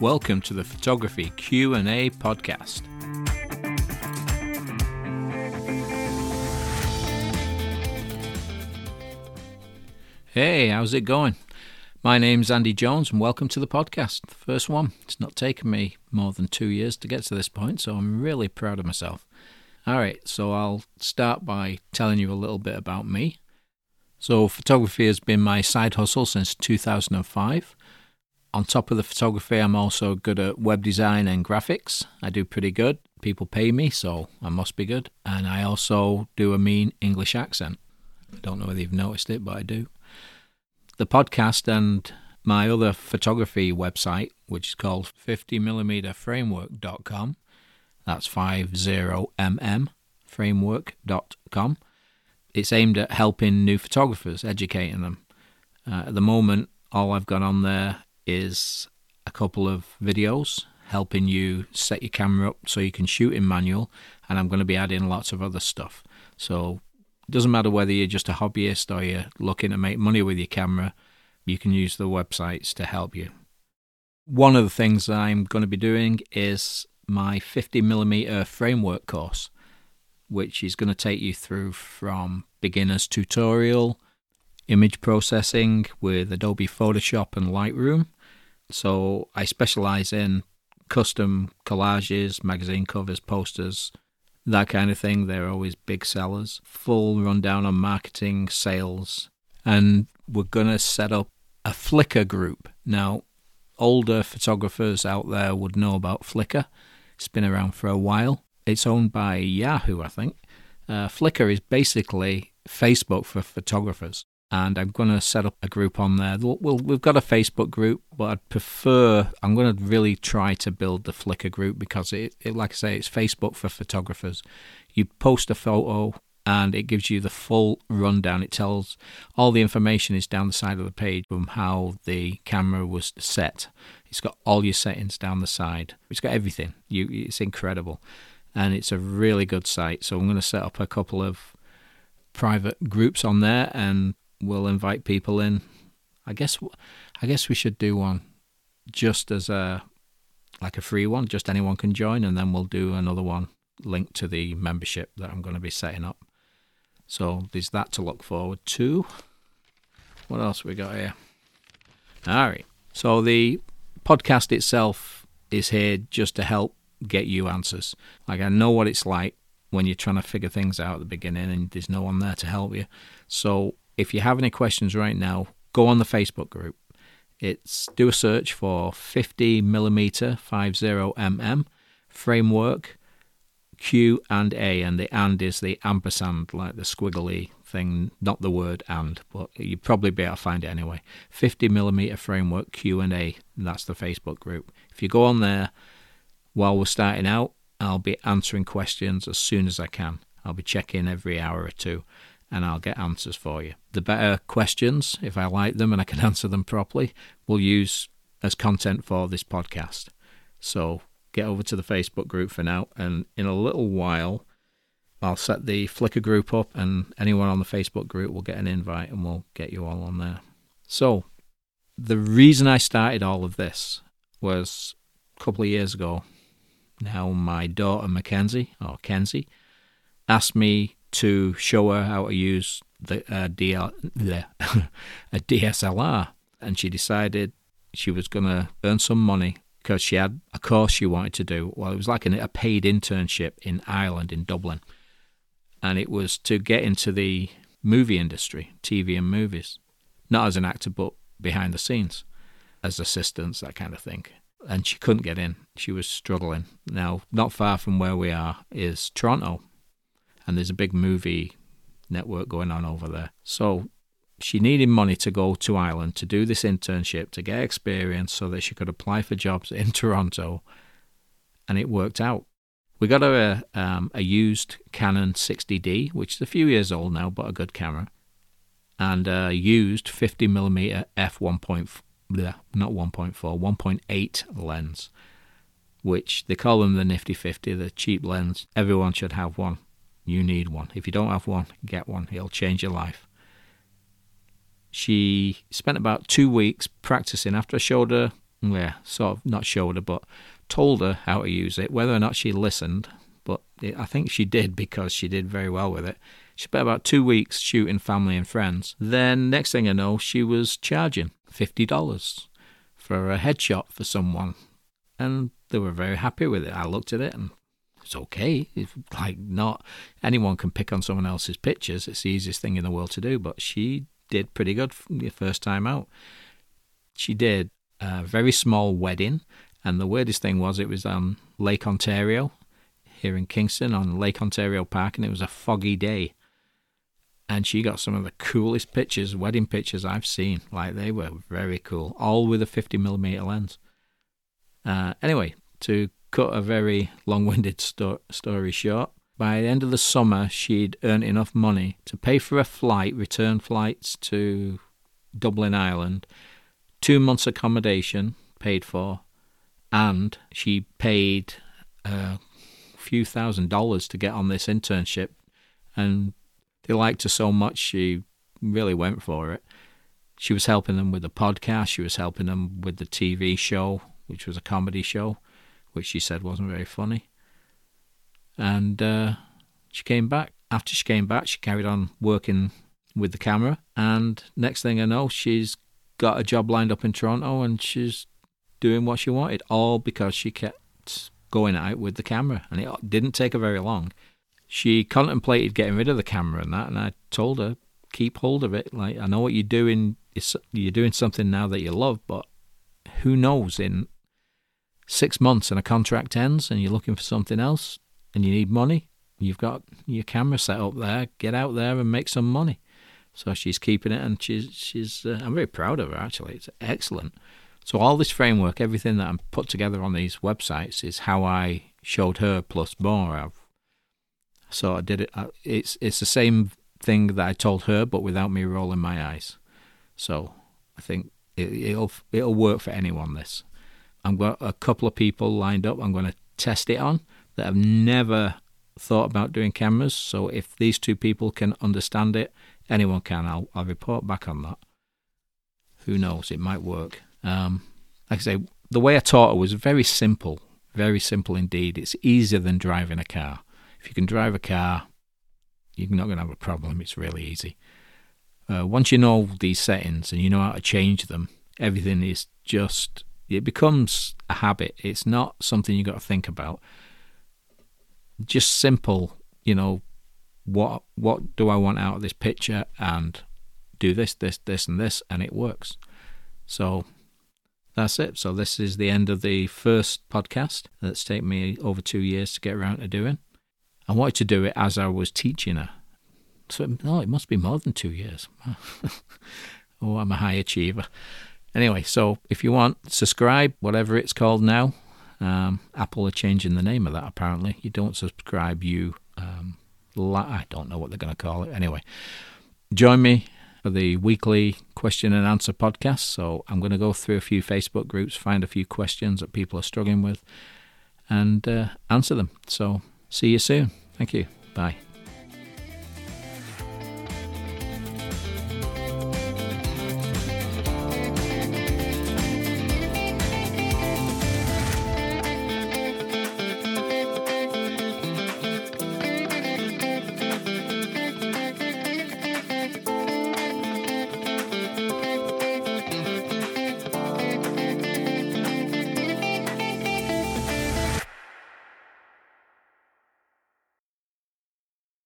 Welcome to the Photography Q&A podcast. Hey, how's it going? My name's Andy Jones and welcome to the podcast. The first one. It's not taken me more than 2 years to get to this point, so I'm really proud of myself. All right, so I'll start by telling you a little bit about me. So, photography has been my side hustle since 2005. On top of the photography, I'm also good at web design and graphics. I do pretty good. People pay me, so I must be good. And I also do a mean English accent. I don't know whether you've noticed it, but I do. The podcast and my other photography website, which is called 50mmframework.com, that's 50mm framework.com it's aimed at helping new photographers, educating them. Uh, at the moment, all I've got on there is a couple of videos helping you set your camera up so you can shoot in manual, and I'm going to be adding lots of other stuff. So it doesn't matter whether you're just a hobbyist or you're looking to make money with your camera, you can use the websites to help you. One of the things I'm going to be doing is my 50mm framework course which is going to take you through from beginner's tutorial, image processing with Adobe Photoshop and Lightroom. So I specialize in custom collages, magazine covers, posters, that kind of thing. They're always big sellers. Full rundown on marketing, sales, and we're going to set up a Flickr group. Now, older photographers out there would know about Flickr. It's been around for a while. It's owned by Yahoo, I think. Uh, Flickr is basically Facebook for photographers. And I'm going to set up a group on there. We'll, we've got a Facebook group, but I'd prefer, I'm going to really try to build the Flickr group because, it, it, like I say, it's Facebook for photographers. You post a photo and it gives you the full rundown. It tells all the information is down the side of the page from how the camera was set. It's got all your settings down the side. It's got everything. You, it's incredible and it's a really good site. So I'm going to set up a couple of private groups on there, and we'll invite people in. I guess I guess we should do one just as a like a free one, just anyone can join, and then we'll do another one linked to the membership that I'm going to be setting up. So there's that to look forward to. What else we got here? All right. So the podcast itself is here just to help get you answers. Like I know what it's like when you're trying to figure things out at the beginning and there's no one there to help you. So if you have any questions right now, go on the Facebook group. It's do a search for 50 millimeter 50mm framework Q and A, and the and is the ampersand, like the squiggly thing, not the word and, but you'd probably be able to find it anyway. 50 millimeter framework Q and A, that's the Facebook group. If you go on there, while we're starting out, I'll be answering questions as soon as I can. I'll be checking every hour or two and I'll get answers for you. The better questions, if I like them and I can answer them properly, we'll use as content for this podcast. So get over to the Facebook group for now, and in a little while, I'll set the Flickr group up, and anyone on the Facebook group will get an invite and we'll get you all on there. So, the reason I started all of this was a couple of years ago now my daughter Mackenzie or Kenzie asked me to show her how to use the uh, DL, a DSLR, and she decided she was going to earn some money because she had a course she wanted to do. Well, it was like a paid internship in Ireland, in Dublin, and it was to get into the movie industry, TV and movies, not as an actor, but behind the scenes, as assistants, that kind of thing and she couldn't get in. She was struggling. Now, not far from where we are is Toronto, and there's a big movie network going on over there. So she needed money to go to Ireland to do this internship to get experience so that she could apply for jobs in Toronto, and it worked out. We got her a, um, a used Canon 60D, which is a few years old now, but a good camera, and a used 50mm f1.4 bleh, not 1.4, 1.8 lens, which they call them the Nifty 50, the cheap lens. Everyone should have one. You need one. If you don't have one, get one. It'll change your life. She spent about two weeks practicing after I showed her yeah, sort of not showed her, but told her how to use it. Whether or not she listened, but it, I think she did because she did very well with it. She spent about two weeks shooting family and friends. Then, next thing I know, she was charging $50 for a headshot for someone. And they were very happy with it. I looked at it and it's okay. It's like, not anyone can pick on someone else's pictures. It's the easiest thing in the world to do. But she did pretty good the first time out. She did a very small wedding. And the weirdest thing was it was on Lake Ontario here in Kingston on Lake Ontario Park, and it was a foggy day and she got some of the coolest pictures, wedding pictures I've seen. Like they were very cool, all with a 50 millimeter lens. Uh, anyway, to cut a very long-winded sto- story short, by the end of the summer, she'd earned enough money to pay for a flight, return flights to Dublin, Ireland, two months accommodation paid for, and she paid a few thousand dollars to get on this internship and they liked her so much she really went for it. She was helping them with the podcast. She was helping them with the TV show, which was a comedy show, which she said wasn't very funny. And uh, she came back. After she came back, she carried on working with the camera. And next thing I know, she's got a job lined up in Toronto and she's doing what she wanted, all because she kept going out with the camera. And it didn't take her very long she contemplated getting rid of the camera and that, and I told her keep hold of it. Like I know what you're doing. You're doing something now that you love, but who knows? In six months, and a contract ends, and you're looking for something else, and you need money. You've got your camera set up there. Get out there and make some money. So she's keeping it, and she's she's. Uh, I'm very proud of her. Actually, it's excellent. So all this framework, everything that I'm put together on these websites, is how I showed her plus more. I've so I did it. Uh, it's it's the same thing that I told her, but without me rolling my eyes. So I think it, will it'll work for anyone. This I've got a couple of people lined up. I'm going to test it on that have never thought about doing cameras. So if these two people can understand it, anyone can. I'll I'll report back on that. Who knows? It might work. Um, like I say, the way I taught it was very simple, very simple indeed. It's easier than driving a car. If you can drive a car, you're not going to have a problem. It's really easy. Uh, once you know these settings and you know how to change them, everything is just it becomes a habit. It's not something you've got to think about. Just simple, you know, what what do I want out of this picture and do this, this, this, and this, and it works. So that's it. So this is the end of the first podcast that's taken me over two years to get around to doing. I wanted to do it as I was teaching her. So, no, it must be more than two years. oh, I'm a high achiever. Anyway, so if you want, subscribe, whatever it's called now. Um, Apple are changing the name of that apparently. You don't subscribe, you. Um, I don't know what they're going to call it. Anyway, join me for the weekly question and answer podcast. So I'm going to go through a few Facebook groups, find a few questions that people are struggling with, and uh, answer them. So See you soon. Thank you. Bye.